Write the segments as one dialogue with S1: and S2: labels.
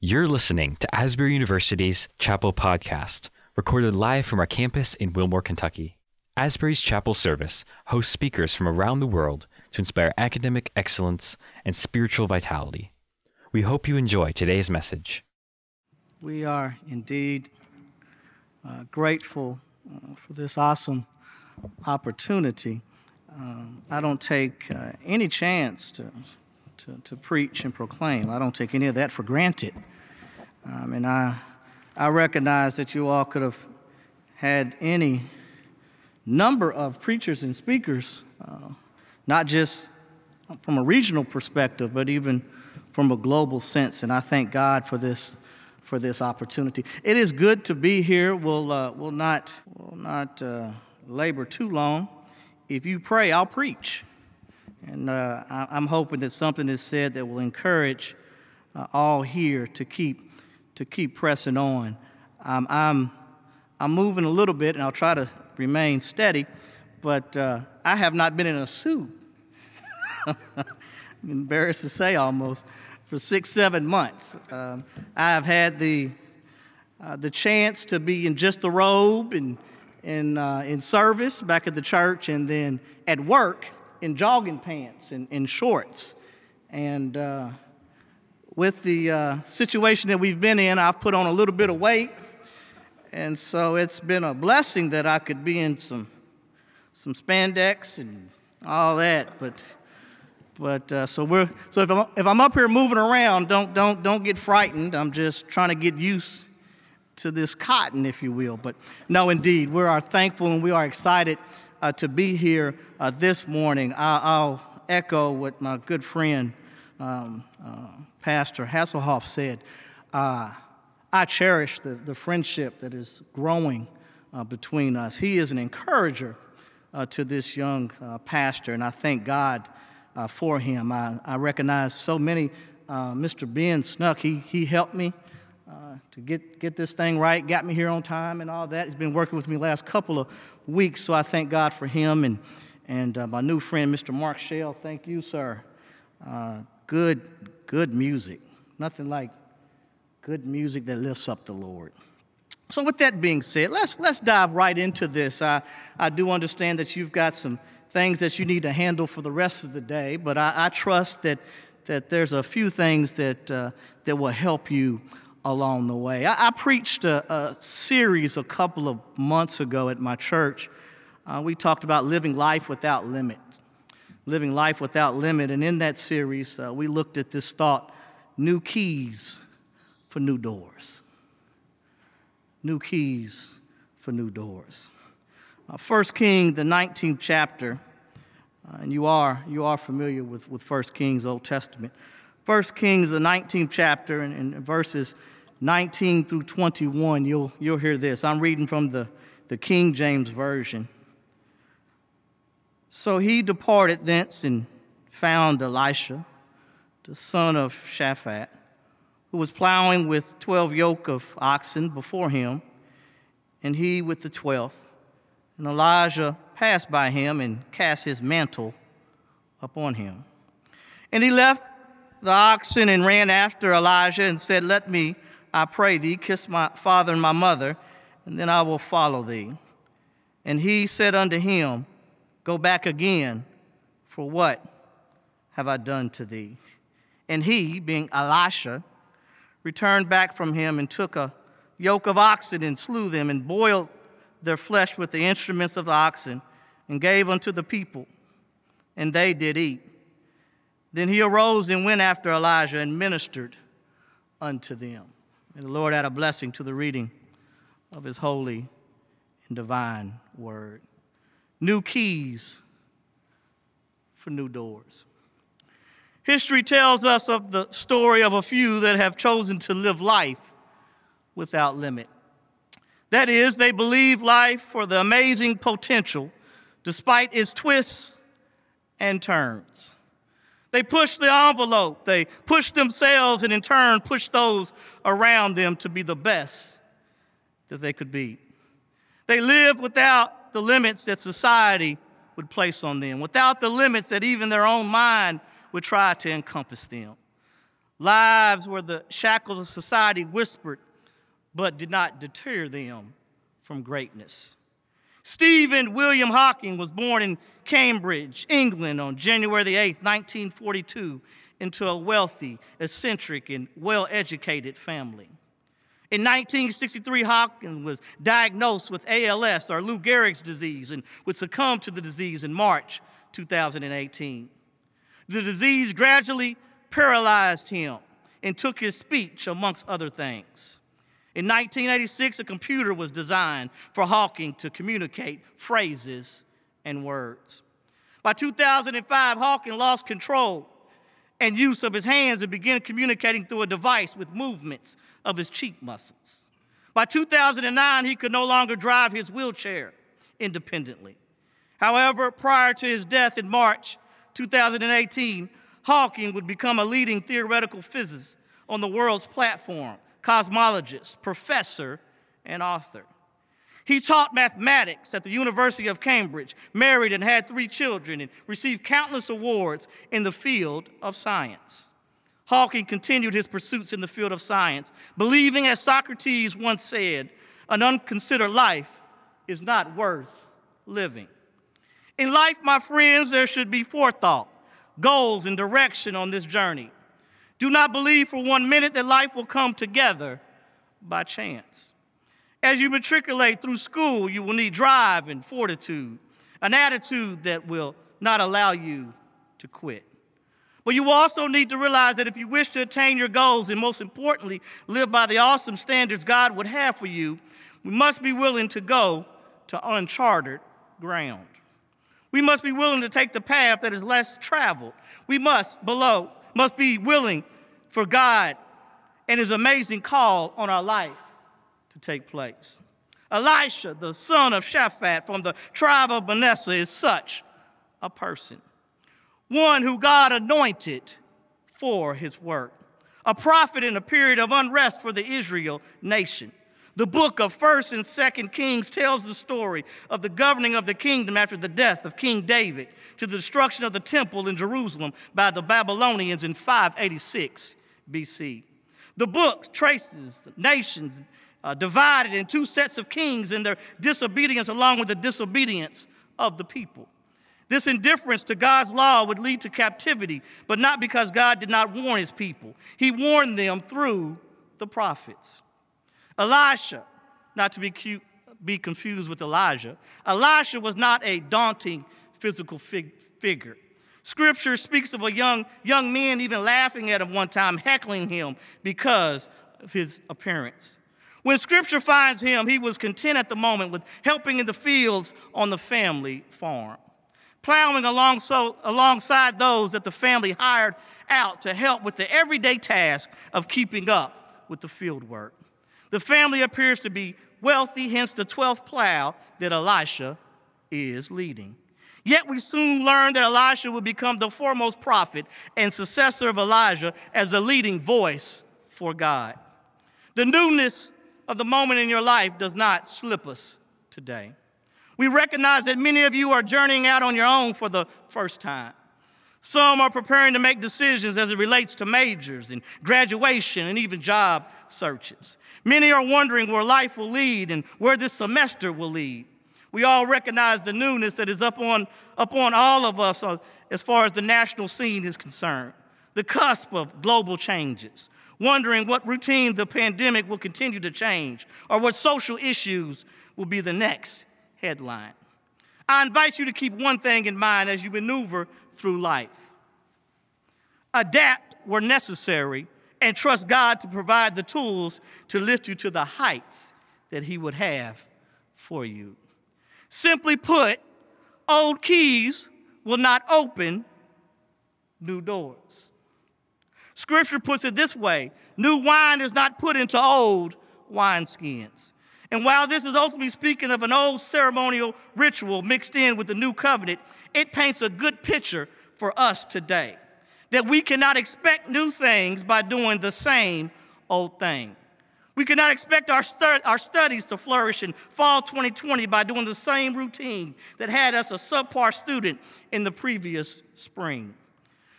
S1: You're listening to Asbury University's Chapel Podcast, recorded live from our campus in Wilmore, Kentucky. Asbury's Chapel Service hosts speakers from around the world to inspire academic excellence and spiritual vitality. We hope you enjoy today's message.
S2: We are indeed uh, grateful uh, for this awesome opportunity. Um, I don't take uh, any chance to to, to preach and proclaim. I don't take any of that for granted. Um, and I, I recognize that you all could have had any number of preachers and speakers, uh, not just from a regional perspective, but even from a global sense. And I thank God for this, for this opportunity. It is good to be here. We'll, uh, we'll not, we'll not uh, labor too long. If you pray, I'll preach. And uh, I, am hoping that something is said that will encourage uh, all here to keep, to keep pressing on. Um, I'm, I'm moving a little bit, and I'll try to remain steady, but uh, I have not been in a suit. I'm embarrassed to say almost for six, seven months. Um, I have had the, uh, the chance to be in just a robe and in, uh, in service back at the church and then at work in jogging pants and, in shorts. And uh, with the uh, situation that we've been in, I've put on a little bit of weight. And so it's been a blessing that I could be in some, some spandex and all that. But, but uh, so we're so if I'm, if I'm up here moving around, don't, don't, don't get frightened. I'm just trying to get used to this cotton, if you will. But no, indeed, we are thankful and we are excited uh, to be here uh, this morning. I, will echo what my good friend, um, uh, Pastor Haseloff, said. Uh, I cherish the, the friendship that is growing uh, between us. He is an encourager to this young pastor, and I thank God for him. I, I recognize so many. Mr. Ben Snuck, he, he helped me. To get, get this thing right, got me here on time and all that. He's been working with me last couple of weeks, so I thank God for him and, and uh, my new friend, Mr. Mark Shell. Thank you, sir. Uh, good, good music. Nothing like good music that lifts up the Lord. So, with that being said, let's, let's dive right into this. I, I do understand that you've got some things that you need to handle for the rest of the day, but I, I trust that, that there's a few things that, uh, that will help you along the way. I, I preached a, a, series a couple of months ago at my church. Uh, we talked about living life without limit. Living life without limit. And in that series, uh, we looked at this thought new keys for new doors. New keys for new doors. Uh, 1 King, the 19th chapter, uh, and you are, you are familiar with, with 1 Kings, Old Testament. 1 Kings, the 19th chapter, and, and verses 19 through 21, you'll, you'll hear this. I'm reading from the, the King James Version. So he departed thence and found Elisha, the son of Shaphat, who was plowing with 12 yoke of oxen before him, and he with the twelfth. And Elijah passed by him and cast his mantle upon him. And he left the oxen and ran after Elijah and said, Let me, I pray thee, kiss my father and my mother, and then I will follow thee. And he said unto him, Go back again, for what have I done to thee? And he, being Elisha, returned back from him and took a yoke of oxen and slew them and boiled their flesh with the instruments of the oxen and gave unto the people, and they did eat. Then he arose and went after Elijah and ministered unto them. May the Lord add a blessing to the reading of his holy and divine word. New keys for new doors. History tells us of the story of a few that have chosen to live life without limit. That is, they believe life for the amazing potential despite its twists and turns. They push the envelope. They push themselves and in turn push those around them to be the best that they could be. They live without the limits that society would place on them, without the limits that even their own mind would try to encompass them. lives where the shackles of society whispered but did not deter them from greatness. Stephen William Hawking was born in Cambridge, England on January the 8th, 1942, into a wealthy, eccentric, and well educated family. In 1963, Hawking was diagnosed with ALS or Lou Gehrig's disease and would succumb to the disease in March 2018. The disease gradually paralyzed him and took his speech, amongst other things. In 1986, a computer was designed for Hawking to communicate phrases and words. By 2005, Hawking lost control and use of his hands and began communicating through a device with movements of his cheek muscles. By 2009, he could no longer drive his wheelchair independently. However, prior to his death in March 2018, Hawking would become a leading theoretical physicist on the world's platform, cosmologist, professor, and author. He taught mathematics at the University of Cambridge, married and had three children, and received countless awards in the field of science. Hawking continued his pursuits in the field of science, believing, as Socrates once said, an unconsidered life is not worth living. In life, my friends, there should be forethought, goals, and direction on this journey. Do not believe for one minute that life will come together by chance. As you matriculate through school, you will need drive and fortitude, an attitude that will not allow you to quit. But you also need to realize that if you wish to attain your goals and most importantly, live by the awesome standards God would have for you, we must be willing to go to uncharted ground. We must be willing to take the path that is less traveled. We must, below, must be willing for God and his amazing call on our life to take place. Elisha, the son of Shaphat from the tribe of Manasseh, is such a person. One who God anointed for his work. A prophet in a period of unrest for the Israel nation. The book of 1st and 2nd Kings tells the story of the governing of the kingdom after the death of King David to the destruction of the temple in Jerusalem by the Babylonians in 586 BC. The book traces the nations uh, divided in two sets of kings and their disobedience along with the disobedience of the people. This indifference to God's law would lead to captivity, but not because God did not warn his people. He warned them through the prophets. Elisha, not to be, cute, be confused with Elijah, Elisha was not a daunting physical fig- figure. Scripture speaks of a young, young man even laughing at him one time, heckling him because of his appearance. When scripture finds him, he was content at the moment with helping in the fields on the family farm, plowing along so, alongside those that the family hired out to help with the everyday task of keeping up with the field work. The family appears to be wealthy, hence the 12th plow that Elisha is leading. Yet we soon learn that Elisha would become the foremost prophet and successor of Elijah as the leading voice for God. The newness of the moment in your life does not slip us today. We recognize that many of you are journeying out on your own for the first time. Some are preparing to make decisions as it relates to majors and graduation and even job searches. Many are wondering where life will lead and where this semester will lead. We all recognize the newness that is upon, upon all of us uh, as far as the national scene is concerned, the cusp of global changes, wondering what routine the pandemic will continue to change or what social issues will be the next headline. I invite you to keep one thing in mind as you maneuver through life adapt where necessary and trust God to provide the tools to lift you to the heights that He would have for you. Simply put, old keys will not open new doors. Scripture puts it this way new wine is not put into old wineskins. And while this is ultimately speaking of an old ceremonial ritual mixed in with the new covenant, it paints a good picture for us today that we cannot expect new things by doing the same old thing. We cannot expect our, our studies to flourish in fall 2020 by doing the same routine that had us a subpar student in the previous spring.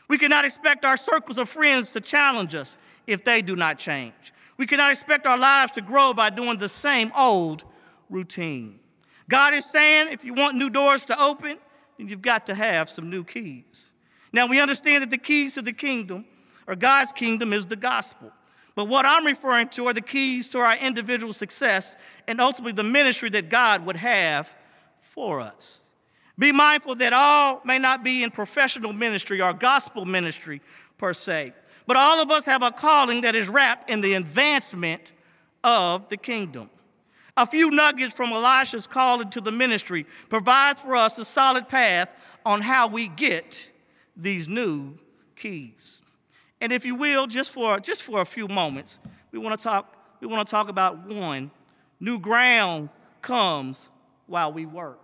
S2: We cannot expect our circles of friends to challenge us if they do not change. We cannot expect our lives to grow by doing the same old routine. God is saying if you want new doors to open, then you've got to have some new keys. Now, we understand that the keys to the kingdom, or God's kingdom, is the gospel. But what I'm referring to are the keys to our individual success and ultimately the ministry that God would have for us. Be mindful that all may not be in professional ministry or gospel ministry per se, but all of us have a calling that is wrapped in the advancement of the kingdom. A few nuggets from Elisha's call into the ministry provides for us a solid path on how we get these new keys. And if you will, just for, just for a few moments, we want to talk, we want to talk about one, new ground comes while we work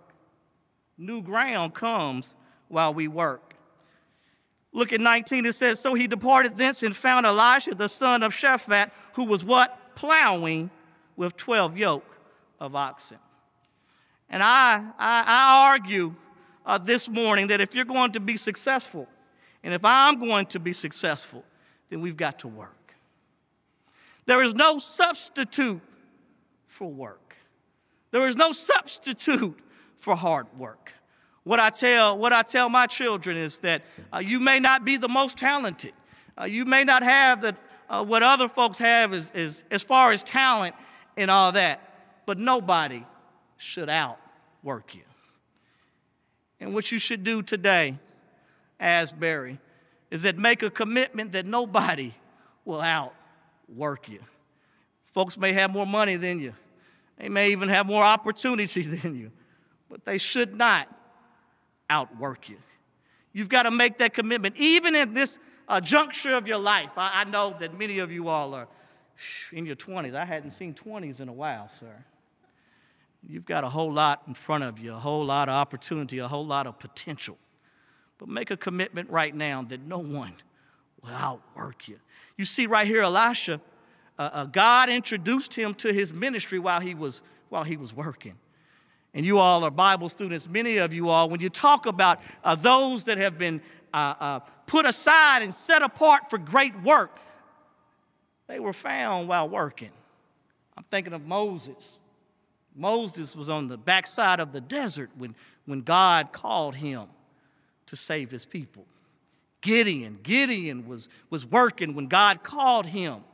S2: new ground comes while we work. Look at 19, it says, So he departed thence and found Elisha, the son of Shaphat, who was what? Plowing with 12 yoke of oxen. And I, I, I argue uh, this morning that if you're going to be successful, and if I'm going to be successful, then we've got to work. There is no substitute for work. There is no substitute for hard work. What I tell, what I tell my children is that uh, you may not be the most talented. Uh, you may not have the, uh, what other folks have is, is, as far as talent and all that, but nobody should outwork you. And what you should do today, Asbury, is that make a commitment that nobody will outwork you. Folks may have more money than you. They may even have more opportunity than you but they should not outwork you. You've got to make that commitment, even in this uh, juncture of your life. I, I know that many of you all are in your 20s. I hadn't seen 20s in a while, sir. You've got a whole lot in front of you, a whole lot of opportunity, a whole lot of potential. But make a commitment right now that no one will outwork you. You see, right here, Elisha, uh, uh, God introduced him to his ministry while he was, while he was working and you all are Bible students, many of you all, when you talk about uh, those that have been uh, uh, put aside and set apart for great work, they were found while working. I'm thinking of Moses. Moses was on the backside of the desert when, when God called him to save his people. Gideon, Gideon was, was working when God called him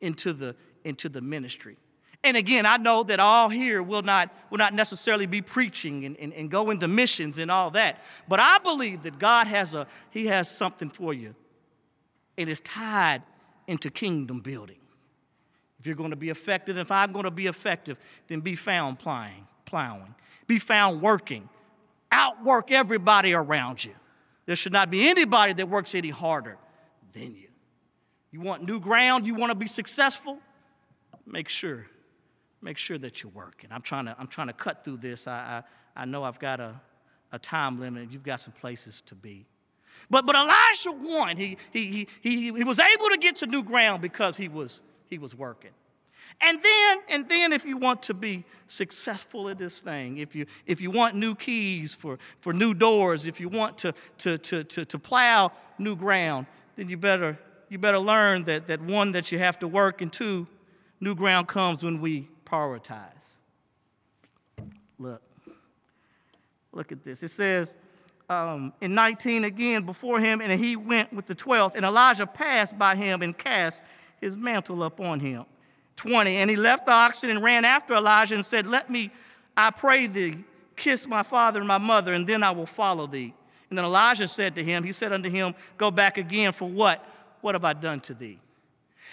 S2: into the, into the ministry. And again, I know that all here will not, will not necessarily be preaching and, and, and go into missions and all that. But I believe that God has, a, he has something for you. It is tied into kingdom building. If you're going to be effective, if I'm going to be effective, then be found plowing, plowing. Be found working. Outwork everybody around you. There should not be anybody that works any harder than you. You want new ground, you want to be successful, make sure make sure that you're working. I'm trying to, I'm trying to cut through this. I, I, I know I've got a, a time limit, you've got some places to be. But, but Elisha won. He, he, he, he, he was able to get to new ground because he was, he was working. And then, and then if you want to be successful at this thing, if you, if you want new keys for, for new doors, if you want to, to, to, to, to plow new ground, then you better, you better learn that, that one, that you have to work, and two, new ground comes when we prioritize. Look, look at this. It says um, in 19 again, before him, and he went with the 12th, and Elijah passed by him and cast his mantle upon him. 20, and he left the oxen and ran after Elijah and said, Let me, I pray thee, kiss my father and my mother, and then I will follow thee. And then Elijah said to him, He said unto him, Go back again, for what? What have I done to thee?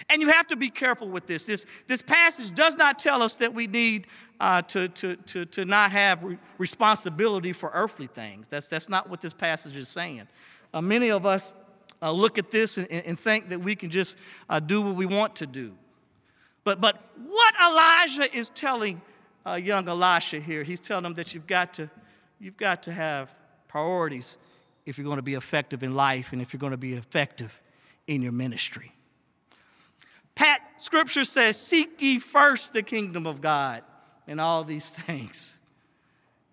S2: And you have to be careful with this. This, this passage does not tell us that we need uh, to, to, to, to not have re- responsibility for earthly things. That's, that's not what this passage is saying. Uh, many of us uh, look at this and, and, think that we can just uh, do what we want to do. But, but what Elijah is telling uh, young Elisha here, he's telling him that you've got, to, you've got to have priorities if you're going to be effective in life and if you're going to be effective in your ministry. Pat, scripture says, Seek ye first the kingdom of God and all these things.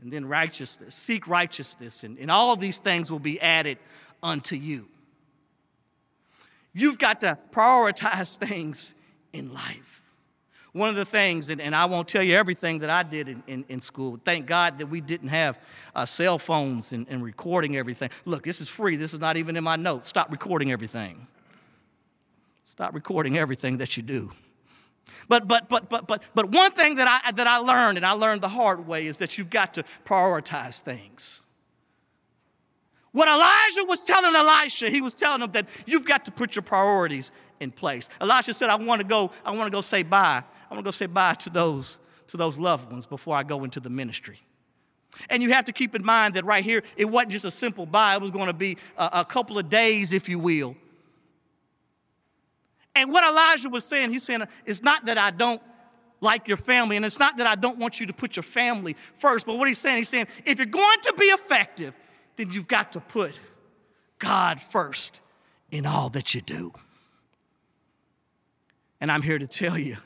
S2: And then righteousness, seek righteousness, and, and all these things will be added unto you. You've got to prioritize things in life. One of the things, and, and I won't tell you everything that I did in, in, in school. Thank God that we didn't have uh, cell phones and, and recording everything. Look, this is free. This is not even in my notes. Stop recording everything. Stop recording everything that you do. But but but but but but one thing that I that I learned, and I learned the hard way, is that you've got to prioritize things. What Elijah was telling Elisha, he was telling him that you've got to put your priorities in place. Elisha said, I want to go, I want to go say bye. I want to go say bye to those, to those loved ones before I go into the ministry. And you have to keep in mind that right here, it wasn't just a simple bye, it was going to be a, a couple of days, if you will. And what Elijah was saying, he's saying, it's not that I don't like your family, and it's not that I don't want you to put your family first, but what he's saying, he's saying, if you're going to be effective, then you've got to put God first in all that you do. And I'm here to tell you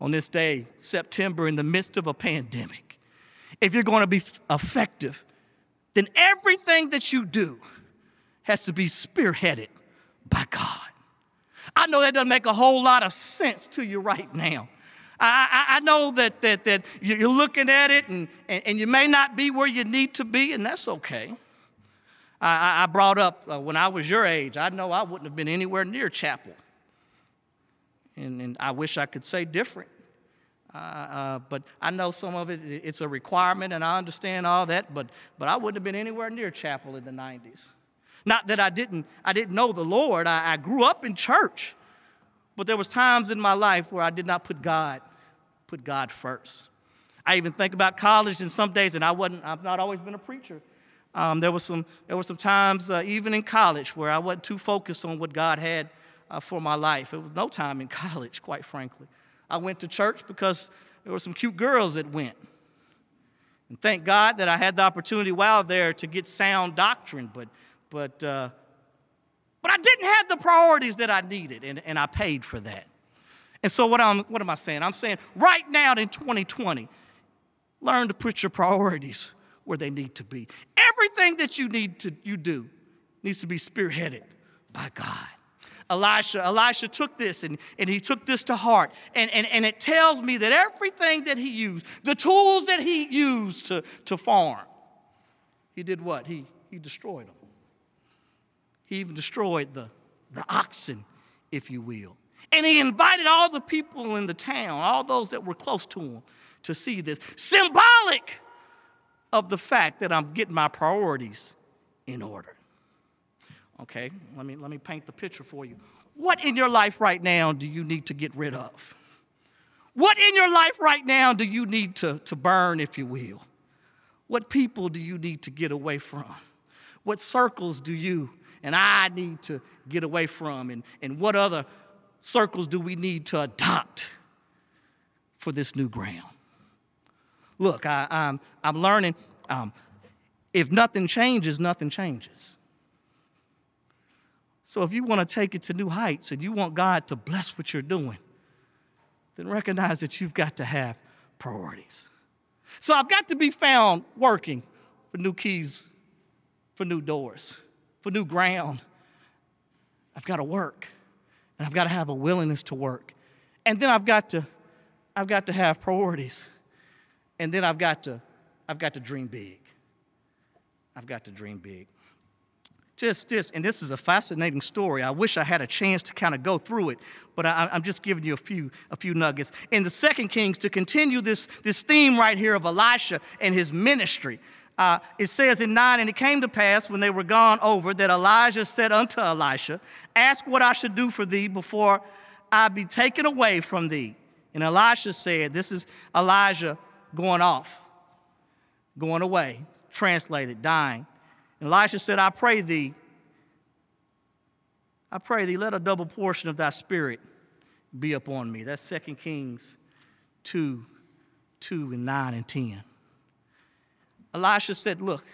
S2: on this day, September, in the midst of a pandemic, if you're going to be effective, then everything that you do has to be spearheaded by God. I know that doesn't make a whole lot of sense to you right now. I, I, I know that, that, that you're looking at it and, and, and, you may not be where you need to be, and that's okay. I, I brought up uh, when I was your age, I know I wouldn't have been anywhere near chapel. And, and I wish I could say different. Uh, uh, but I know some of it, it's a requirement, and I understand all that, but, but I wouldn't have been anywhere near chapel in the 90s. Not that I didn't, I didn't know the Lord. I, I grew up in church. But there was times in my life where I did not put God, put God first. I even think about college and some days, and I wasn't, I've not always been a preacher. Um, there, was some, there were some times, uh, even in college, where I wasn't too focused on what God had uh, for my life. It was no time in college, quite frankly. I went to church because there were some cute girls that went. And thank God that I had the opportunity while there to get sound doctrine, but but, uh, but I didn't have the priorities that I needed, and, and I paid for that. And so, what, I'm, what am I saying? I'm saying right now in 2020, learn to put your priorities where they need to be. Everything that you need to you do needs to be spearheaded by God. Elisha, Elisha took this and, and he took this to heart. And, and, and it tells me that everything that he used, the tools that he used to, to farm, he did what? He, he destroyed them. He even destroyed the, the oxen, if you will. And he invited all the people in the town, all those that were close to him, to see this. Symbolic of the fact that I'm getting my priorities in order. Okay, let me, let me paint the picture for you. What in your life right now do you need to get rid of? What in your life right now do you need to, to burn, if you will? What people do you need to get away from? What circles do you and I need to get away from? And, and what other circles do we need to adopt for this new ground? Look, I, am I'm, I'm learning um, if nothing changes, nothing changes. So if you want to take it to new heights and you want God to bless what you're doing, then recognize that you've got to have priorities. So I've got to be found working for new keys, for new doors for new ground, I've got to work. And I've got to have a willingness to work. And then I've got to, I've got to have priorities. And then I've got to, I've got to dream big. I've got to dream big. Just this, and this is a fascinating story. I wish I had a chance to kind of go through it, but I, am just giving you a few, a few nuggets. In the Second Kings, to continue this, this theme right here of Elisha and his ministry, uh, it says in 9, and it came to pass when they were gone over that Elijah said unto Elisha, Ask what I should do for thee before I be taken away from thee. And Elisha said, This is Elijah going off, going away, translated, dying. Elisha said, I pray thee, I pray thee, let a double portion of thy spirit be upon me. That's 2 Kings 2, 2 and 9 and 10. Elisha said, Look,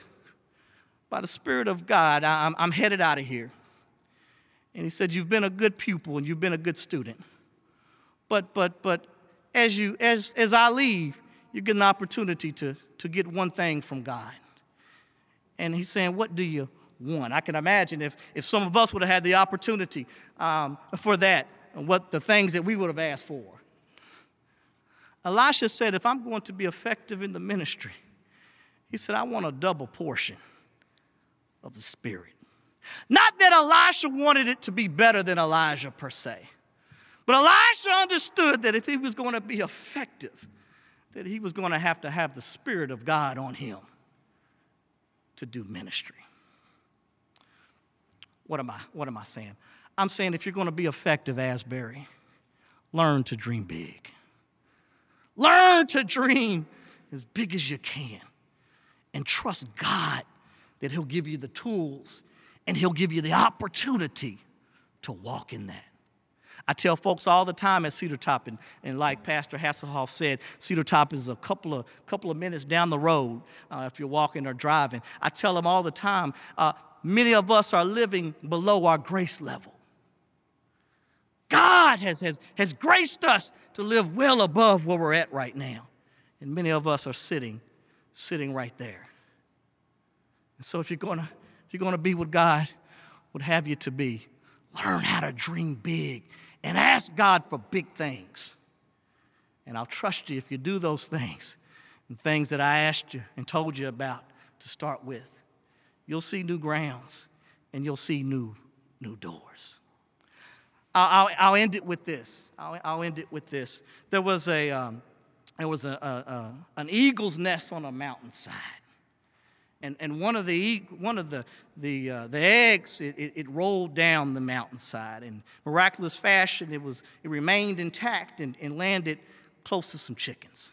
S2: by the Spirit of God, I'm, I'm headed out of here. And he said, You've been a good pupil and you've been a good student. But, but, but as, you, as, as I leave, you get an opportunity to, to get one thing from God. And he's saying, What do you, want? I can imagine if, if some of us would have had the opportunity um, for that, and what the things that we would have asked for. Elisha said, If I'm going to be effective in the ministry, he said, I want a double portion of the Spirit. Not that Elisha wanted it to be better than Elijah per se, but Elisha understood that if he was going to be effective, that he was going to have to have the Spirit of God on him to do ministry. What am I, what am I saying? I'm saying if you're going to be effective, Asbury, learn to dream big. Learn to dream as big as you can and trust God that He'll give you the tools and He'll give you the opportunity to walk in that. I tell folks all the time at Cedar Top, and, and like Pastor Haseloff said, Cedar Top is a couple of, couple of minutes down the road uh, if you're walking or driving. I tell them all the time uh, many of us are living below our grace level. God has, has, has graced us to live well above where we're at right now. And many of us are sitting, sitting right there. And so if you're gonna, if you're gonna be what God would have you to be, learn how to dream big and ask God for big things. And I'll trust you if you do those things and things that I asked you and told you about to start with. You'll see new grounds and you'll see new, new doors. I'll, I'll, I'll end it with this. I'll, I'll, end it with this. There was, a, um, there was a, a, a, an eagle's nest on a mountainside. And, and one of the, one of the, the, uh, the eggs, it, it, it, rolled down the mountainside. In miraculous fashion, it, was, it remained intact and, and landed close to some chickens.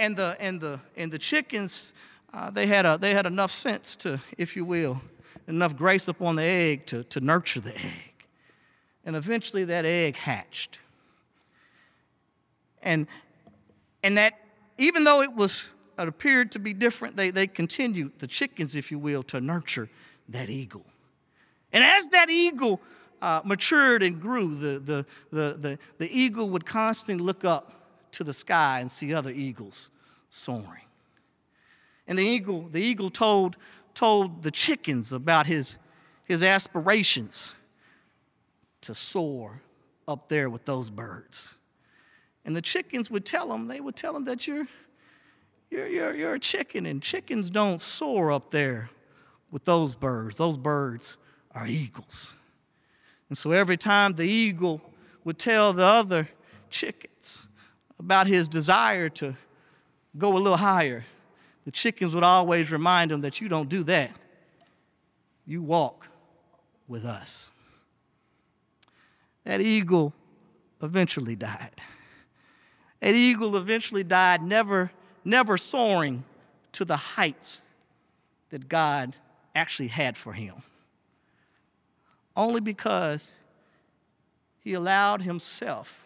S2: And the, and the, and the chickens, uh, they, had a, they had enough sense to, if you will, enough grace upon the egg to, to nurture the egg. And eventually that egg hatched. And, and that, even though it was it appeared to be different, they, they continued, the chickens, if you will, to nurture that eagle. And as that eagle uh, matured and grew, the, the, the, the, the eagle would constantly look up to the sky and see other eagles soaring. And the eagle, the eagle told, told the chickens about his, his aspirations to soar up there with those birds. And the chickens would tell him, they would tell him that you're, you're, you're, you're a chicken, and chickens don't soar up there with those birds. Those birds are eagles. And so every time the eagle would tell the other chickens about his desire to go a little higher, the chickens would always remind him that you don't do that. You walk with us. That eagle eventually died. That eagle eventually died, never never soaring to the heights that God actually had for him. Only because he allowed himself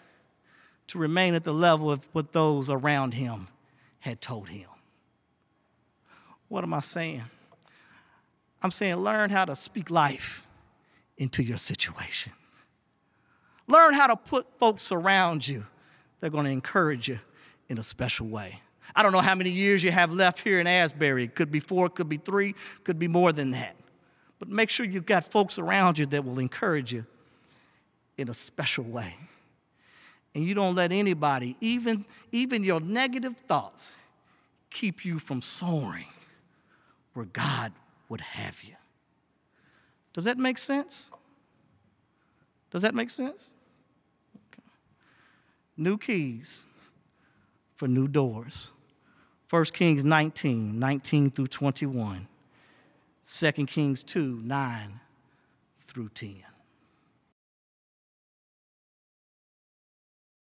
S2: to remain at the level of what those around him had told him. What am I saying? I'm saying learn how to speak life into your situation. Learn how to put folks around you that are going to encourage you in a special way. I don't know how many years you have left here in Asbury. It could be four, it could be three, could be more than that. But make sure you've got folks around you that will encourage you in a special way. And you don't let anybody, even, even your negative thoughts, keep you from soaring where God would have you. Does that make sense? Does that make sense? Okay. New keys for new doors. 1 Kings 19, 19 through 21. 2 Kings 2, 9 through 10.